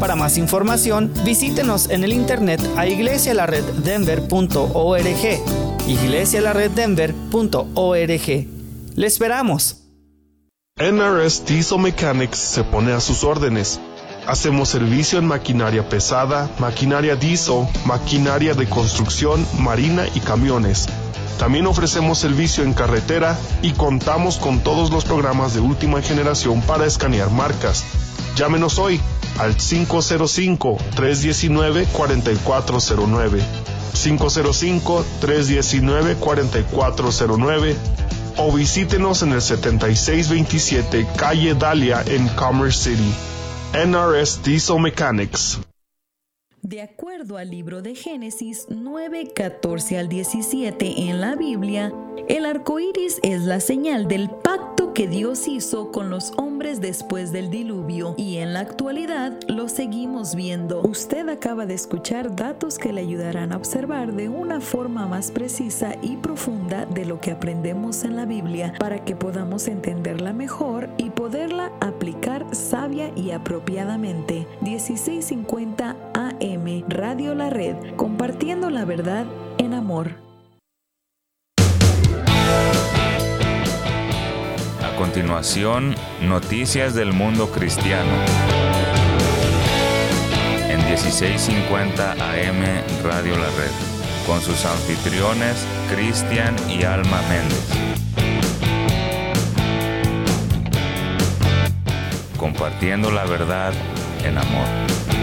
Para más información, visítenos en el internet a iglesialareddenver.org. iglesialareddenver.org. Le esperamos. NRS Diesel Mechanics se pone a sus órdenes. Hacemos servicio en maquinaria pesada, maquinaria diesel, maquinaria de construcción, marina y camiones. También ofrecemos servicio en carretera y contamos con todos los programas de última generación para escanear marcas. Llámenos hoy al 505-319-4409. 505-319-4409 o visítenos en el 7627 Calle Dalia en Commerce City. NRS Diesel Mechanics. De acuerdo al libro de Génesis 9, 14 al 17 en la Biblia, el arco iris es la señal del pacto que Dios hizo con los hombres después del diluvio y en la actualidad lo seguimos viendo. Usted acaba de escuchar datos que le ayudarán a observar de una forma más precisa y profunda de lo que aprendemos en la Biblia para que podamos entenderla mejor y poderla aplicar sabia y apropiadamente. 1650 AM Radio La Red, compartiendo la verdad en amor. Continuación, noticias del mundo cristiano. En 1650 AM Radio La Red, con sus anfitriones Cristian y Alma Méndez. Compartiendo la verdad en amor.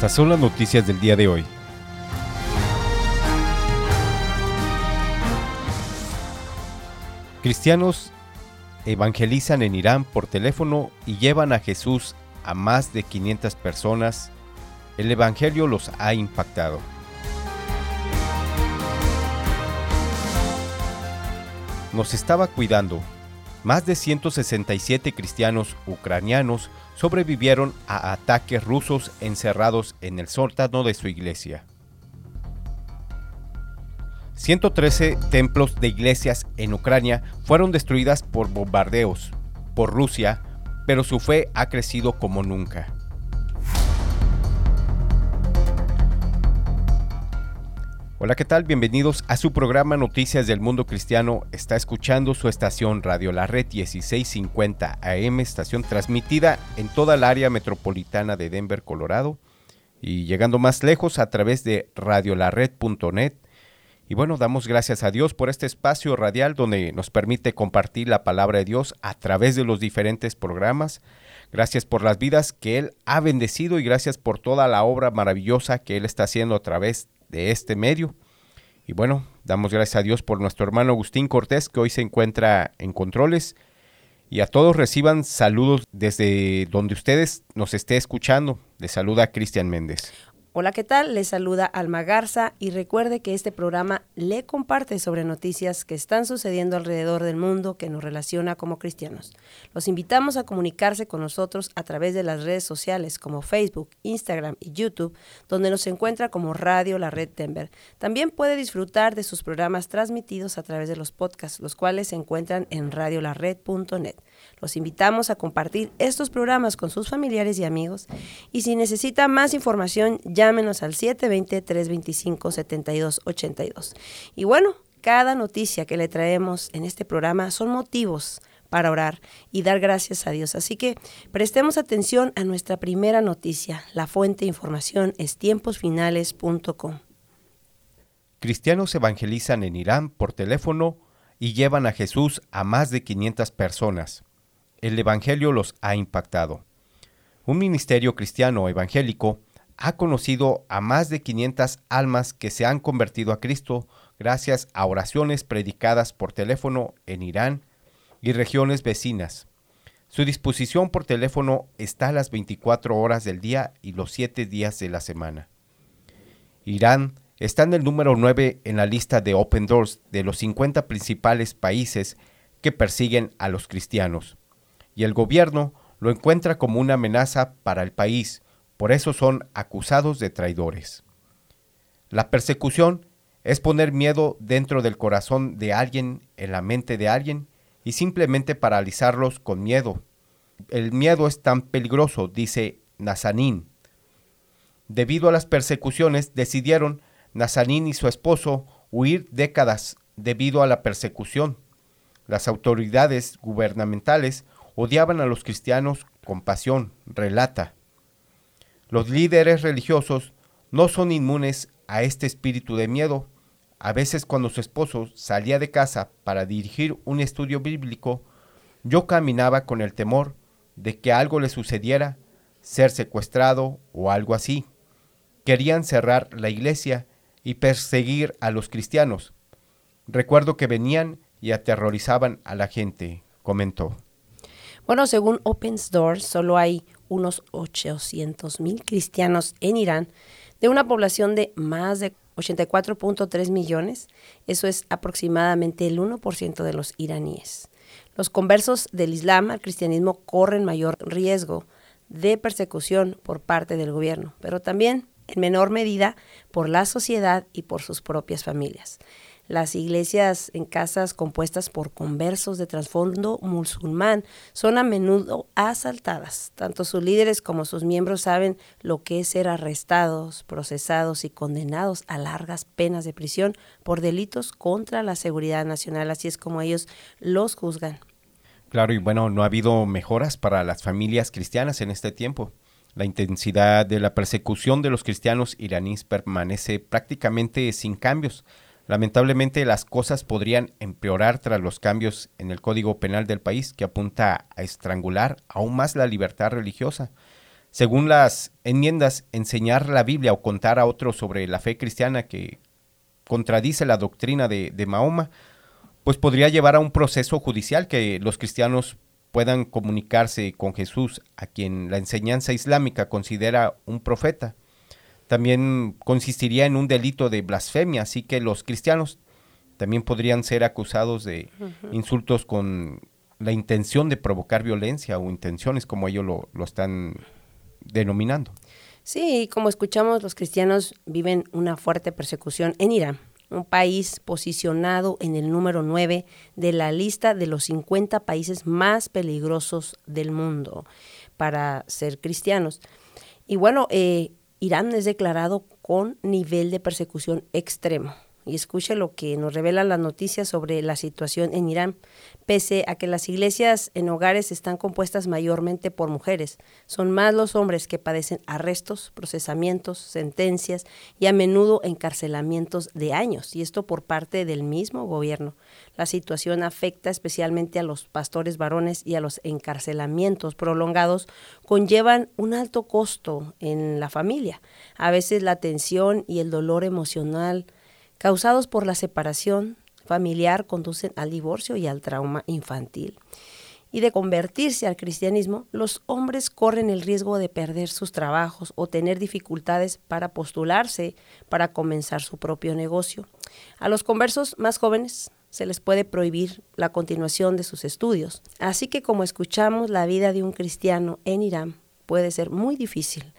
Estas son las noticias del día de hoy. Cristianos evangelizan en Irán por teléfono y llevan a Jesús a más de 500 personas. El Evangelio los ha impactado. Nos estaba cuidando. Más de 167 cristianos ucranianos sobrevivieron a ataques rusos encerrados en el sótano de su iglesia. 113 templos de iglesias en Ucrania fueron destruidas por bombardeos por Rusia, pero su fe ha crecido como nunca. Hola, ¿qué tal? Bienvenidos a su programa Noticias del Mundo Cristiano. Está escuchando su estación Radio La Red 1650 AM, estación transmitida en toda el área metropolitana de Denver, Colorado, y llegando más lejos a través de radiolared.net. Y bueno, damos gracias a Dios por este espacio radial donde nos permite compartir la palabra de Dios a través de los diferentes programas. Gracias por las vidas que Él ha bendecido y gracias por toda la obra maravillosa que Él está haciendo a través de este medio. Y bueno, damos gracias a Dios por nuestro hermano Agustín Cortés que hoy se encuentra en controles. Y a todos reciban saludos desde donde ustedes nos esté escuchando. Les saluda Cristian Méndez. Hola, ¿qué tal? Les saluda Alma Garza y recuerde que este programa le comparte sobre noticias que están sucediendo alrededor del mundo que nos relaciona como cristianos. Los invitamos a comunicarse con nosotros a través de las redes sociales como Facebook, Instagram y YouTube, donde nos encuentra como Radio La Red Denver. También puede disfrutar de sus programas transmitidos a través de los podcasts, los cuales se encuentran en radiolared.net. Los invitamos a compartir estos programas con sus familiares y amigos y si necesita más información, llámenos al 720-325-7282. Y bueno, cada noticia que le traemos en este programa son motivos para orar y dar gracias a Dios. Así que prestemos atención a nuestra primera noticia. La fuente de información es tiemposfinales.com. Cristianos evangelizan en Irán por teléfono y llevan a Jesús a más de 500 personas el Evangelio los ha impactado. Un ministerio cristiano evangélico ha conocido a más de 500 almas que se han convertido a Cristo gracias a oraciones predicadas por teléfono en Irán y regiones vecinas. Su disposición por teléfono está a las 24 horas del día y los 7 días de la semana. Irán está en el número 9 en la lista de Open Doors de los 50 principales países que persiguen a los cristianos y el gobierno lo encuentra como una amenaza para el país, por eso son acusados de traidores. La persecución es poner miedo dentro del corazón de alguien, en la mente de alguien, y simplemente paralizarlos con miedo. El miedo es tan peligroso, dice Nazanín. Debido a las persecuciones, decidieron Nazanín y su esposo huir décadas debido a la persecución. Las autoridades gubernamentales odiaban a los cristianos con pasión, relata. Los líderes religiosos no son inmunes a este espíritu de miedo. A veces cuando su esposo salía de casa para dirigir un estudio bíblico, yo caminaba con el temor de que algo le sucediera, ser secuestrado o algo así. Querían cerrar la iglesia y perseguir a los cristianos. Recuerdo que venían y aterrorizaban a la gente, comentó. Bueno, según Open Doors, solo hay unos 800 mil cristianos en Irán, de una población de más de 84.3 millones. Eso es aproximadamente el 1% de los iraníes. Los conversos del Islam al cristianismo corren mayor riesgo de persecución por parte del gobierno, pero también en menor medida por la sociedad y por sus propias familias. Las iglesias en casas compuestas por conversos de trasfondo musulmán son a menudo asaltadas. Tanto sus líderes como sus miembros saben lo que es ser arrestados, procesados y condenados a largas penas de prisión por delitos contra la seguridad nacional. Así es como ellos los juzgan. Claro, y bueno, no ha habido mejoras para las familias cristianas en este tiempo. La intensidad de la persecución de los cristianos iraníes permanece prácticamente sin cambios. Lamentablemente las cosas podrían empeorar tras los cambios en el Código Penal del país que apunta a estrangular aún más la libertad religiosa. Según las enmiendas, enseñar la Biblia o contar a otros sobre la fe cristiana que contradice la doctrina de, de Mahoma, pues podría llevar a un proceso judicial que los cristianos puedan comunicarse con Jesús, a quien la enseñanza islámica considera un profeta también consistiría en un delito de blasfemia, así que los cristianos también podrían ser acusados de insultos con la intención de provocar violencia o intenciones como ellos lo, lo están denominando. Sí, como escuchamos, los cristianos viven una fuerte persecución en Irán, un país posicionado en el número 9 de la lista de los 50 países más peligrosos del mundo para ser cristianos. Y bueno, eh, Irán es declarado con nivel de persecución extremo. Y escuche lo que nos revelan las noticias sobre la situación en Irán. Pese a que las iglesias en hogares están compuestas mayormente por mujeres, son más los hombres que padecen arrestos, procesamientos, sentencias y a menudo encarcelamientos de años, y esto por parte del mismo gobierno. La situación afecta especialmente a los pastores varones y a los encarcelamientos prolongados conllevan un alto costo en la familia. A veces la tensión y el dolor emocional causados por la separación familiar conducen al divorcio y al trauma infantil. Y de convertirse al cristianismo, los hombres corren el riesgo de perder sus trabajos o tener dificultades para postularse para comenzar su propio negocio. A los conversos más jóvenes se les puede prohibir la continuación de sus estudios. Así que como escuchamos, la vida de un cristiano en Irán puede ser muy difícil.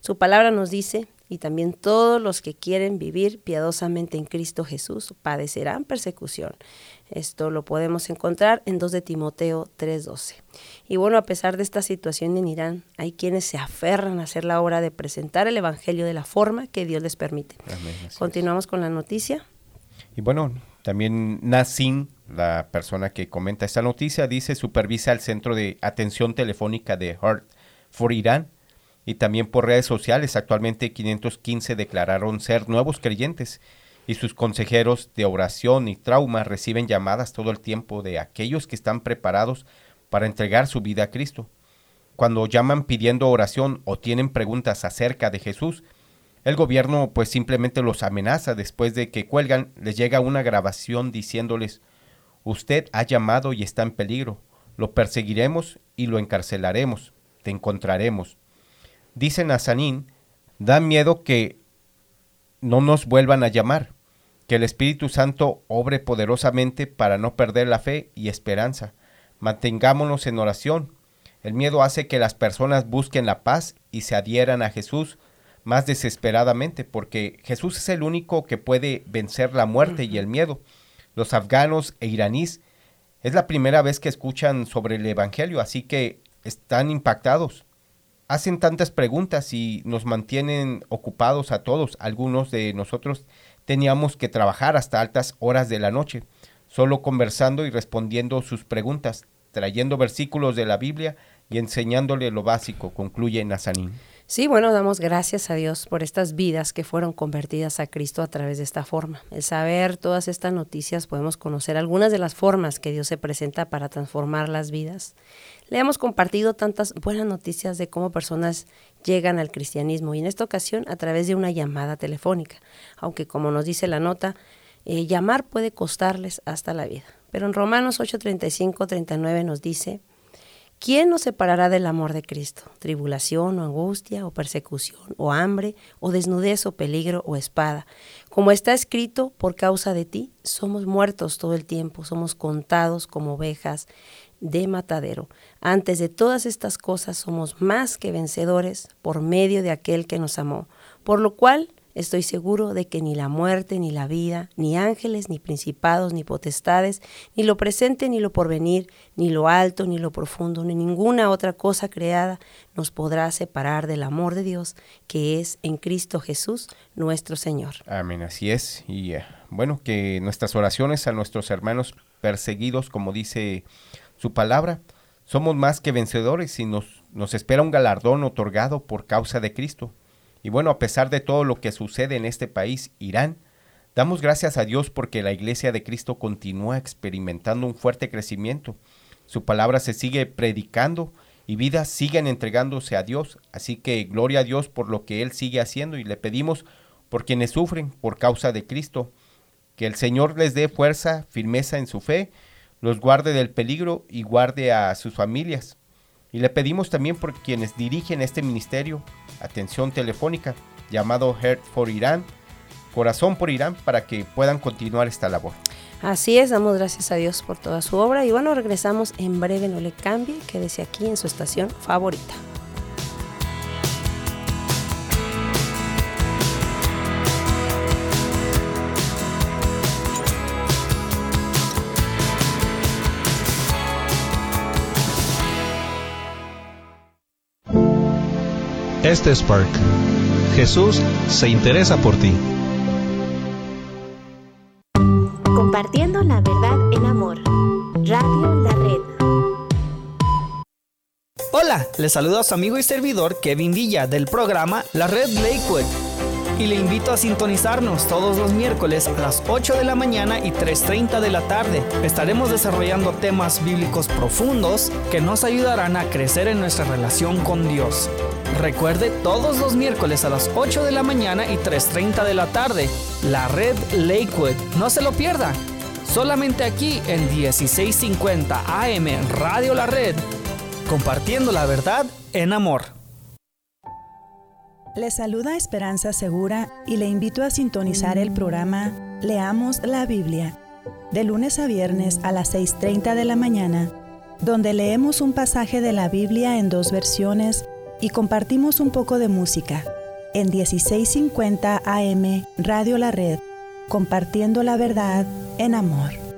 Su palabra nos dice y también todos los que quieren vivir piadosamente en Cristo Jesús padecerán persecución. Esto lo podemos encontrar en 2 de Timoteo 3:12. Y bueno, a pesar de esta situación en Irán, hay quienes se aferran a hacer la obra de presentar el Evangelio de la forma que Dios les permite. Continuamos con la noticia. Y bueno, también Nassim, la persona que comenta esta noticia, dice supervisa el centro de atención telefónica de Heart for Irán y también por redes sociales. Actualmente 515 declararon ser nuevos creyentes y sus consejeros de oración y trauma reciben llamadas todo el tiempo de aquellos que están preparados para entregar su vida a Cristo. Cuando llaman pidiendo oración o tienen preguntas acerca de Jesús, el gobierno pues simplemente los amenaza después de que cuelgan, les llega una grabación diciéndoles, usted ha llamado y está en peligro, lo perseguiremos y lo encarcelaremos, te encontraremos. Dice Nazanín, da miedo que no nos vuelvan a llamar, que el Espíritu Santo obre poderosamente para no perder la fe y esperanza. Mantengámonos en oración. El miedo hace que las personas busquen la paz y se adhieran a Jesús más desesperadamente, porque Jesús es el único que puede vencer la muerte y el miedo. Los afganos e iraníes es la primera vez que escuchan sobre el Evangelio, así que están impactados hacen tantas preguntas y nos mantienen ocupados a todos. Algunos de nosotros teníamos que trabajar hasta altas horas de la noche, solo conversando y respondiendo sus preguntas, trayendo versículos de la Biblia y enseñándole lo básico, concluye Nazanín. Sí, bueno, damos gracias a Dios por estas vidas que fueron convertidas a Cristo a través de esta forma. El saber todas estas noticias podemos conocer algunas de las formas que Dios se presenta para transformar las vidas. Le hemos compartido tantas buenas noticias de cómo personas llegan al cristianismo y en esta ocasión a través de una llamada telefónica, aunque como nos dice la nota, eh, llamar puede costarles hasta la vida. Pero en Romanos 8:35-39 nos dice, ¿Quién nos separará del amor de Cristo? ¿Tribulación o angustia o persecución o hambre o desnudez o peligro o espada? Como está escrito, por causa de ti somos muertos todo el tiempo, somos contados como ovejas de matadero. Antes de todas estas cosas somos más que vencedores por medio de aquel que nos amó, por lo cual Estoy seguro de que ni la muerte, ni la vida, ni ángeles, ni principados, ni potestades, ni lo presente, ni lo porvenir, ni lo alto, ni lo profundo, ni ninguna otra cosa creada nos podrá separar del amor de Dios que es en Cristo Jesús nuestro Señor. Amén, así es. Y eh, bueno, que nuestras oraciones a nuestros hermanos perseguidos, como dice su palabra, somos más que vencedores y nos, nos espera un galardón otorgado por causa de Cristo. Y bueno, a pesar de todo lo que sucede en este país, Irán, damos gracias a Dios porque la Iglesia de Cristo continúa experimentando un fuerte crecimiento. Su palabra se sigue predicando y vidas siguen entregándose a Dios. Así que gloria a Dios por lo que Él sigue haciendo y le pedimos por quienes sufren por causa de Cristo, que el Señor les dé fuerza, firmeza en su fe, los guarde del peligro y guarde a sus familias. Y le pedimos también por quienes dirigen este ministerio, atención telefónica, llamado Heart for Irán, Corazón por Irán, para que puedan continuar esta labor. Así es, damos gracias a Dios por toda su obra y bueno, regresamos en breve, no le cambie, quédese aquí en su estación favorita. Este es Park. Jesús se interesa por ti. Compartiendo la verdad en amor. Radio La Red. Hola, les saluda a su amigo y servidor Kevin Villa del programa La Red Lakewood y le invito a sintonizarnos todos los miércoles a las 8 de la mañana y 3.30 de la tarde. Estaremos desarrollando temas bíblicos profundos que nos ayudarán a crecer en nuestra relación con Dios. Recuerde todos los miércoles a las 8 de la mañana y 3.30 de la tarde, la red Lakewood. No se lo pierda. Solamente aquí en 1650 AM Radio La Red, compartiendo la verdad en amor. Le saluda Esperanza Segura y le invito a sintonizar el programa Leamos la Biblia, de lunes a viernes a las 6.30 de la mañana, donde leemos un pasaje de la Biblia en dos versiones y compartimos un poco de música. En 1650 AM Radio La Red, compartiendo la verdad en amor.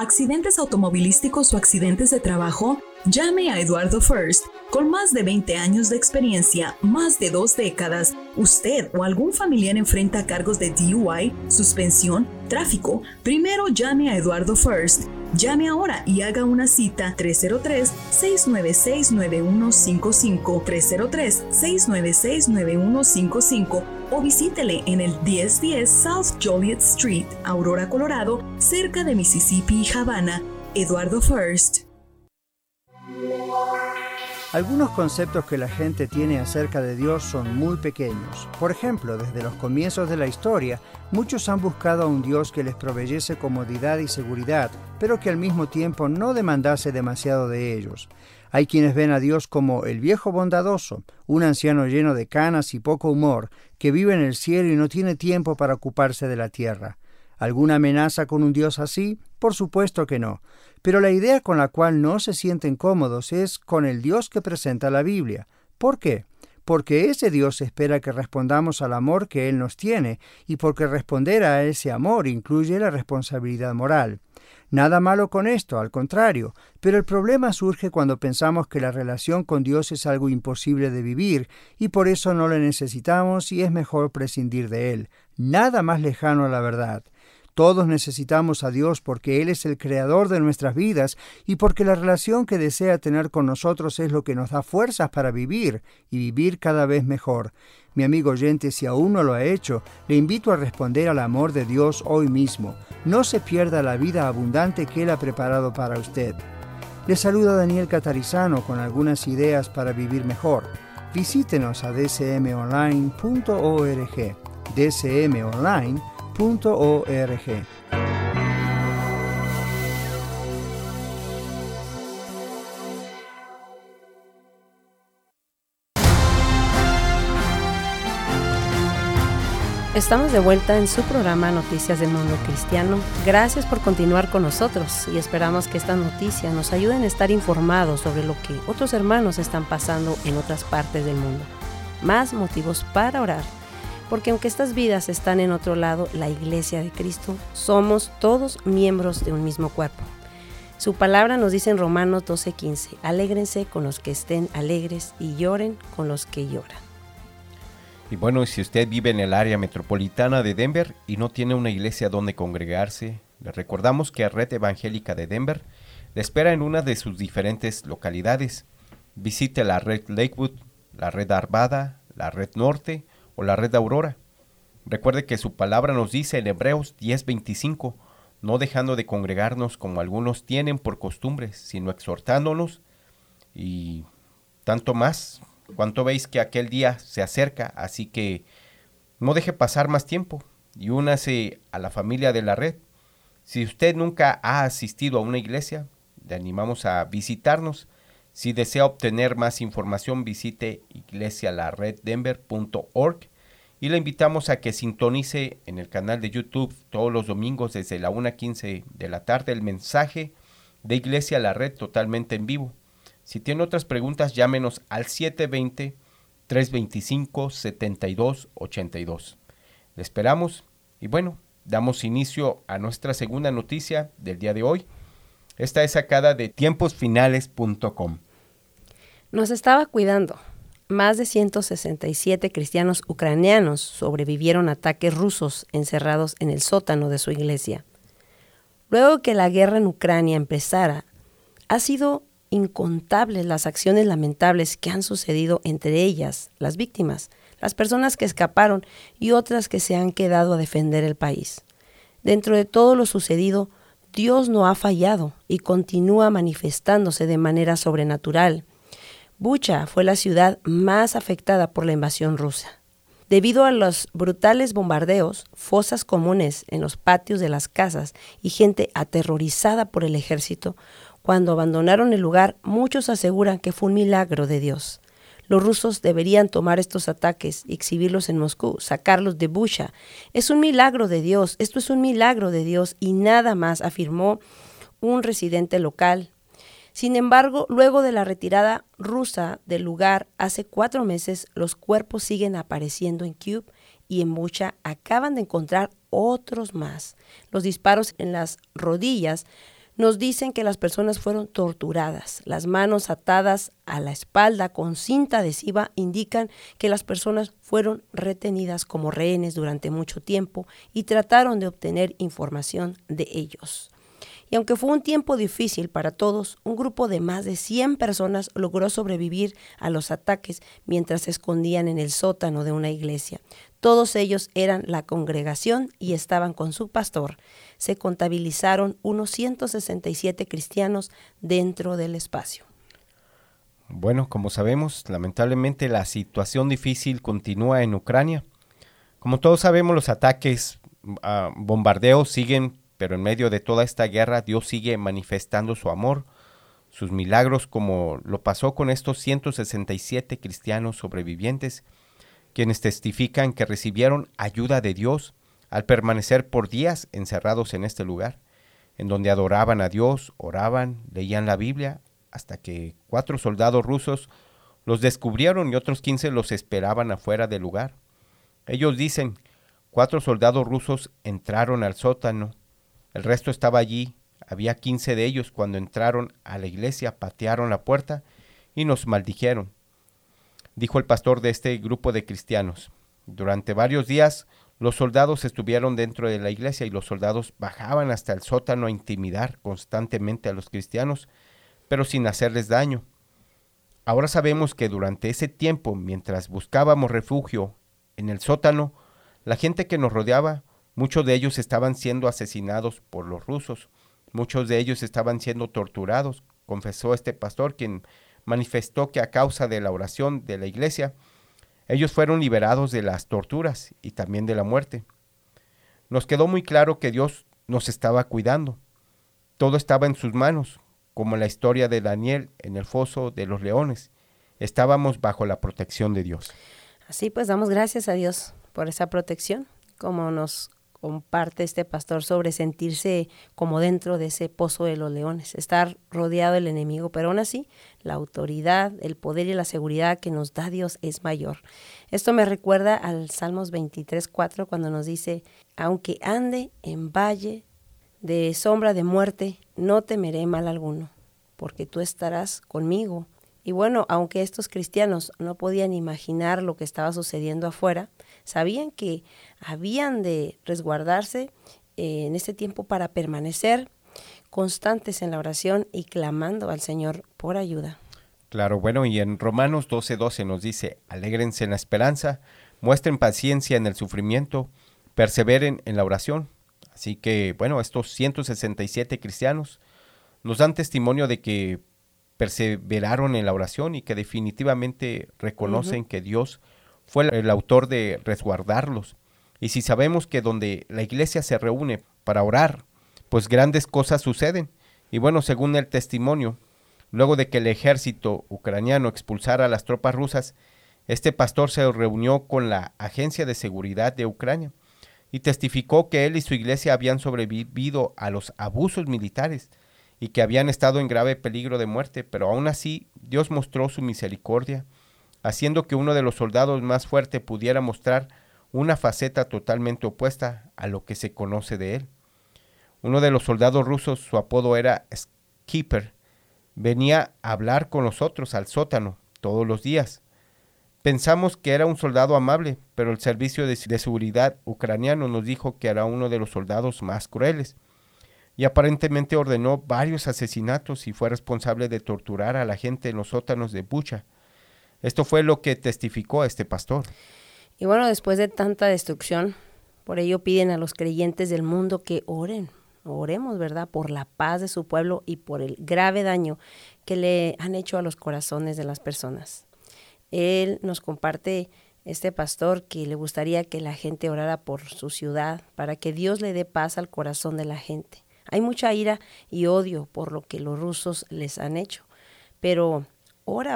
accidentes automovilísticos o accidentes de trabajo, llame a Eduardo First. Con más de 20 años de experiencia, más de dos décadas, usted o algún familiar enfrenta cargos de DUI, suspensión, tráfico. Primero llame a Eduardo First. Llame ahora y haga una cita 303-696-9155, 303-696-9155 o visítele en el 1010 South Joliet Street, Aurora, Colorado, cerca de Mississippi y Havana. Eduardo First. Algunos conceptos que la gente tiene acerca de Dios son muy pequeños. Por ejemplo, desde los comienzos de la historia, muchos han buscado a un Dios que les proveyese comodidad y seguridad, pero que al mismo tiempo no demandase demasiado de ellos. Hay quienes ven a Dios como el viejo bondadoso, un anciano lleno de canas y poco humor, que vive en el cielo y no tiene tiempo para ocuparse de la tierra. ¿Alguna amenaza con un Dios así? Por supuesto que no. Pero la idea con la cual no se sienten cómodos es con el Dios que presenta la Biblia. ¿Por qué? Porque ese Dios espera que respondamos al amor que Él nos tiene, y porque responder a ese amor incluye la responsabilidad moral. Nada malo con esto, al contrario, pero el problema surge cuando pensamos que la relación con Dios es algo imposible de vivir, y por eso no le necesitamos y es mejor prescindir de Él. Nada más lejano a la verdad. Todos necesitamos a Dios porque Él es el creador de nuestras vidas y porque la relación que desea tener con nosotros es lo que nos da fuerzas para vivir y vivir cada vez mejor. Mi amigo oyente, si aún no lo ha hecho, le invito a responder al amor de Dios hoy mismo. No se pierda la vida abundante que Él ha preparado para usted. Le saluda Daniel Catarizano con algunas ideas para vivir mejor. Visítenos a dcmonline.org. Estamos de vuelta en su programa Noticias del Mundo Cristiano. Gracias por continuar con nosotros y esperamos que estas noticias nos ayuden a estar informados sobre lo que otros hermanos están pasando en otras partes del mundo. Más motivos para orar porque aunque estas vidas están en otro lado, la iglesia de Cristo, somos todos miembros de un mismo cuerpo. Su palabra nos dice en Romanos 12:15, alégrense con los que estén alegres y lloren con los que lloran. Y bueno, si usted vive en el área metropolitana de Denver y no tiene una iglesia donde congregarse, le recordamos que Red Evangélica de Denver le espera en una de sus diferentes localidades. Visite la Red Lakewood, la Red Arvada, la Red Norte o la red Aurora. Recuerde que su palabra nos dice en Hebreos 10:25, no dejando de congregarnos como algunos tienen por costumbre, sino exhortándonos y tanto más, cuanto veis que aquel día se acerca, así que no deje pasar más tiempo y únase a la familia de la red. Si usted nunca ha asistido a una iglesia, le animamos a visitarnos si desea obtener más información, visite iglesialareddenver.org y le invitamos a que sintonice en el canal de YouTube todos los domingos desde la 1.15 de la tarde el mensaje de Iglesia La Red totalmente en vivo. Si tiene otras preguntas, llámenos al 720-325-7282. Le esperamos y bueno, damos inicio a nuestra segunda noticia del día de hoy. Esta es sacada de tiemposfinales.com. Nos estaba cuidando. Más de 167 cristianos ucranianos sobrevivieron a ataques rusos encerrados en el sótano de su iglesia. Luego que la guerra en Ucrania empezara, ha sido incontables las acciones lamentables que han sucedido entre ellas, las víctimas, las personas que escaparon y otras que se han quedado a defender el país. Dentro de todo lo sucedido, Dios no ha fallado y continúa manifestándose de manera sobrenatural. Bucha fue la ciudad más afectada por la invasión rusa. Debido a los brutales bombardeos, fosas comunes en los patios de las casas y gente aterrorizada por el ejército, cuando abandonaron el lugar, muchos aseguran que fue un milagro de Dios. Los rusos deberían tomar estos ataques exhibirlos en Moscú, sacarlos de Busha. Es un milagro de Dios, esto es un milagro de Dios y nada más, afirmó un residente local. Sin embargo, luego de la retirada rusa del lugar hace cuatro meses, los cuerpos siguen apareciendo en Kyiv y en Bucha acaban de encontrar otros más. Los disparos en las rodillas nos dicen que las personas fueron torturadas. Las manos atadas a la espalda con cinta adhesiva indican que las personas fueron retenidas como rehenes durante mucho tiempo y trataron de obtener información de ellos. Y aunque fue un tiempo difícil para todos, un grupo de más de 100 personas logró sobrevivir a los ataques mientras se escondían en el sótano de una iglesia. Todos ellos eran la congregación y estaban con su pastor. Se contabilizaron unos 167 cristianos dentro del espacio. Bueno, como sabemos, lamentablemente la situación difícil continúa en Ucrania. Como todos sabemos, los ataques, uh, bombardeos siguen pero en medio de toda esta guerra Dios sigue manifestando su amor, sus milagros como lo pasó con estos 167 cristianos sobrevivientes, quienes testifican que recibieron ayuda de Dios al permanecer por días encerrados en este lugar, en donde adoraban a Dios, oraban, leían la Biblia, hasta que cuatro soldados rusos los descubrieron y otros quince los esperaban afuera del lugar. Ellos dicen, cuatro soldados rusos entraron al sótano el resto estaba allí. Había quince de ellos cuando entraron a la iglesia, patearon la puerta y nos maldijeron. Dijo el pastor de este grupo de cristianos. Durante varios días los soldados estuvieron dentro de la iglesia y los soldados bajaban hasta el sótano a intimidar constantemente a los cristianos, pero sin hacerles daño. Ahora sabemos que durante ese tiempo, mientras buscábamos refugio en el sótano, la gente que nos rodeaba Muchos de ellos estaban siendo asesinados por los rusos, muchos de ellos estaban siendo torturados, confesó este pastor, quien manifestó que a causa de la oración de la iglesia, ellos fueron liberados de las torturas y también de la muerte. Nos quedó muy claro que Dios nos estaba cuidando. Todo estaba en sus manos, como la historia de Daniel en el foso de los leones. Estábamos bajo la protección de Dios. Así pues, damos gracias a Dios por esa protección, como nos comparte este pastor sobre sentirse como dentro de ese pozo de los leones, estar rodeado del enemigo, pero aún así la autoridad, el poder y la seguridad que nos da Dios es mayor. Esto me recuerda al Salmos 23, 4, cuando nos dice, aunque ande en valle de sombra de muerte, no temeré mal alguno, porque tú estarás conmigo. Y bueno, aunque estos cristianos no podían imaginar lo que estaba sucediendo afuera, sabían que habían de resguardarse eh, en este tiempo para permanecer constantes en la oración y clamando al Señor por ayuda. Claro, bueno, y en Romanos 12:12 12 nos dice, alégrense en la esperanza, muestren paciencia en el sufrimiento, perseveren en la oración. Así que, bueno, estos 167 cristianos nos dan testimonio de que perseveraron en la oración y que definitivamente reconocen que Dios fue el autor de resguardarlos. Y si sabemos que donde la iglesia se reúne para orar, pues grandes cosas suceden. Y bueno, según el testimonio, luego de que el ejército ucraniano expulsara a las tropas rusas, este pastor se reunió con la Agencia de Seguridad de Ucrania y testificó que él y su iglesia habían sobrevivido a los abusos militares y que habían estado en grave peligro de muerte, pero aún así Dios mostró su misericordia haciendo que uno de los soldados más fuertes pudiera mostrar una faceta totalmente opuesta a lo que se conoce de él. Uno de los soldados rusos, su apodo era Skipper, venía a hablar con nosotros al sótano todos los días. Pensamos que era un soldado amable, pero el servicio de, de seguridad ucraniano nos dijo que era uno de los soldados más crueles y aparentemente ordenó varios asesinatos y fue responsable de torturar a la gente en los sótanos de Bucha. Esto fue lo que testificó este pastor. Y bueno, después de tanta destrucción, por ello piden a los creyentes del mundo que oren, oremos, ¿verdad?, por la paz de su pueblo y por el grave daño que le han hecho a los corazones de las personas. Él nos comparte este pastor que le gustaría que la gente orara por su ciudad, para que Dios le dé paz al corazón de la gente. Hay mucha ira y odio por lo que los rusos les han hecho, pero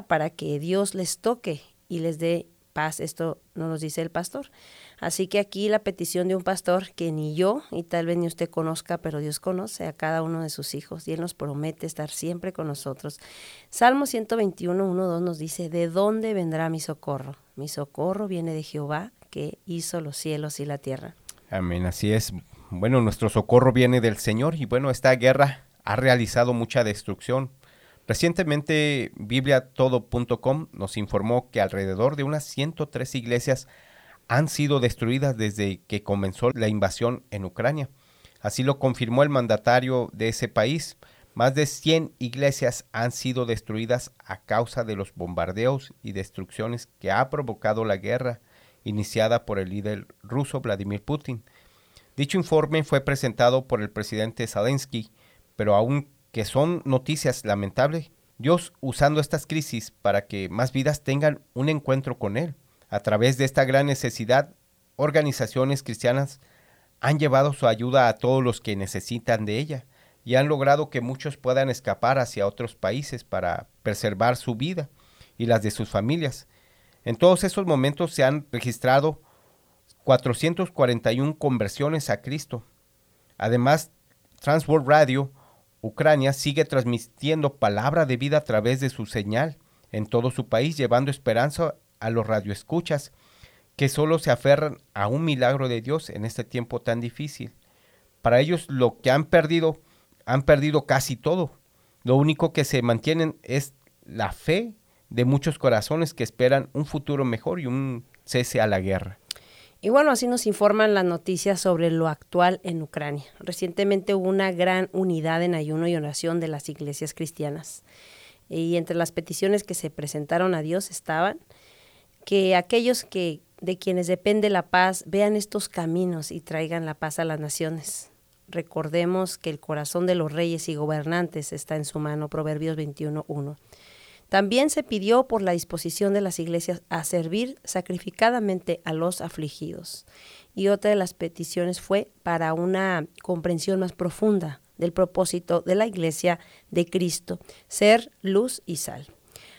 para que Dios les toque y les dé paz. Esto no nos dice el pastor. Así que aquí la petición de un pastor que ni yo y tal vez ni usted conozca, pero Dios conoce a cada uno de sus hijos y Él nos promete estar siempre con nosotros. Salmo 121, 1, 2 nos dice, ¿de dónde vendrá mi socorro? Mi socorro viene de Jehová que hizo los cielos y la tierra. Amén, así es. Bueno, nuestro socorro viene del Señor y bueno, esta guerra ha realizado mucha destrucción. Recientemente bibliatodo.com nos informó que alrededor de unas 103 iglesias han sido destruidas desde que comenzó la invasión en Ucrania. Así lo confirmó el mandatario de ese país. Más de 100 iglesias han sido destruidas a causa de los bombardeos y destrucciones que ha provocado la guerra iniciada por el líder ruso Vladimir Putin. Dicho informe fue presentado por el presidente Zelensky, pero aunque son noticias lamentables, Dios usando estas crisis para que más vidas tengan un encuentro con Él. A través de esta gran necesidad, organizaciones cristianas han llevado su ayuda a todos los que necesitan de ella y han logrado que muchos puedan escapar hacia otros países para preservar su vida y las de sus familias. En todos esos momentos se han registrado 441 conversiones a Cristo. Además, Transworld Radio Ucrania sigue transmitiendo palabra de vida a través de su señal en todo su país, llevando esperanza a los radioescuchas que solo se aferran a un milagro de Dios en este tiempo tan difícil. Para ellos lo que han perdido, han perdido casi todo. Lo único que se mantienen es la fe de muchos corazones que esperan un futuro mejor y un cese a la guerra. Y bueno, así nos informan las noticias sobre lo actual en Ucrania. Recientemente hubo una gran unidad en ayuno y oración de las iglesias cristianas. Y entre las peticiones que se presentaron a Dios estaban que aquellos que de quienes depende la paz vean estos caminos y traigan la paz a las naciones. Recordemos que el corazón de los reyes y gobernantes está en su mano, Proverbios 21.1. También se pidió por la disposición de las iglesias a servir sacrificadamente a los afligidos. Y otra de las peticiones fue para una comprensión más profunda del propósito de la iglesia de Cristo, ser luz y sal.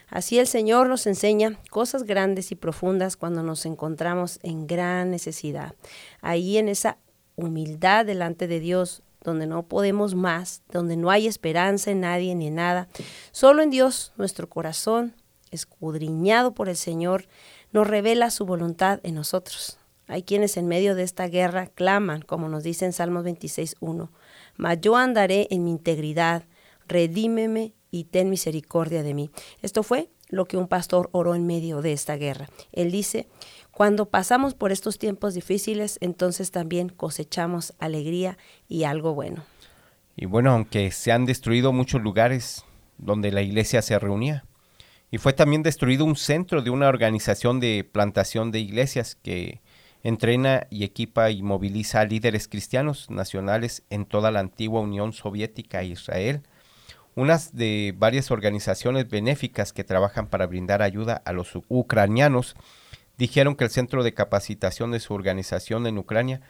Así el Señor nos enseña cosas grandes y profundas cuando nos encontramos en gran necesidad. Ahí en esa humildad delante de Dios, donde no podemos más, donde no hay esperanza en nadie ni en nada. Solo en Dios nuestro corazón, escudriñado por el Señor, nos revela su voluntad en nosotros. Hay quienes en medio de esta guerra claman, como nos dice en Salmos 26.1, mas yo andaré en mi integridad, redímeme y ten misericordia de mí. Esto fue lo que un pastor oró en medio de esta guerra. Él dice, cuando pasamos por estos tiempos difíciles, entonces también cosechamos alegría y algo bueno. Y bueno, aunque se han destruido muchos lugares donde la iglesia se reunía, y fue también destruido un centro de una organización de plantación de iglesias que entrena y equipa y moviliza a líderes cristianos nacionales en toda la antigua Unión Soviética e Israel, unas de varias organizaciones benéficas que trabajan para brindar ayuda a los ucranianos dijeron que el centro de capacitación de su organización en Ucrania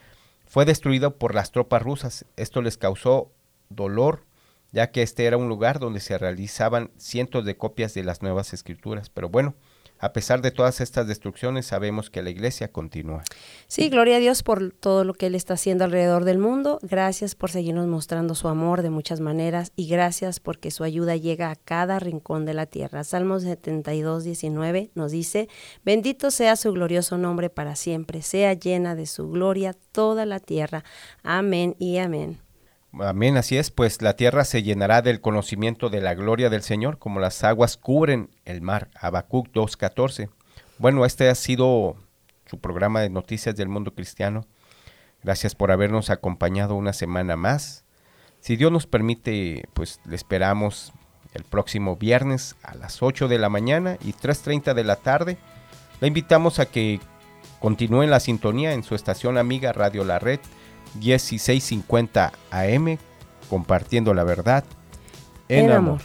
fue destruido por las tropas rusas. Esto les causó dolor, ya que este era un lugar donde se realizaban cientos de copias de las nuevas escrituras. Pero bueno, a pesar de todas estas destrucciones, sabemos que la iglesia continúa. Sí, gloria a Dios por todo lo que Él está haciendo alrededor del mundo. Gracias por seguirnos mostrando su amor de muchas maneras y gracias porque su ayuda llega a cada rincón de la tierra. Salmos 72, 19 nos dice, bendito sea su glorioso nombre para siempre, sea llena de su gloria toda la tierra. Amén y amén. Amén, así es, pues la tierra se llenará del conocimiento de la gloria del Señor, como las aguas cubren el mar. Habacuc 2.14. Bueno, este ha sido su programa de noticias del mundo cristiano. Gracias por habernos acompañado una semana más. Si Dios nos permite, pues le esperamos el próximo viernes a las 8 de la mañana y 3.30 de la tarde. Le invitamos a que continúe en la sintonía en su estación amiga Radio La Red 1650 AM, compartiendo la verdad en, amor.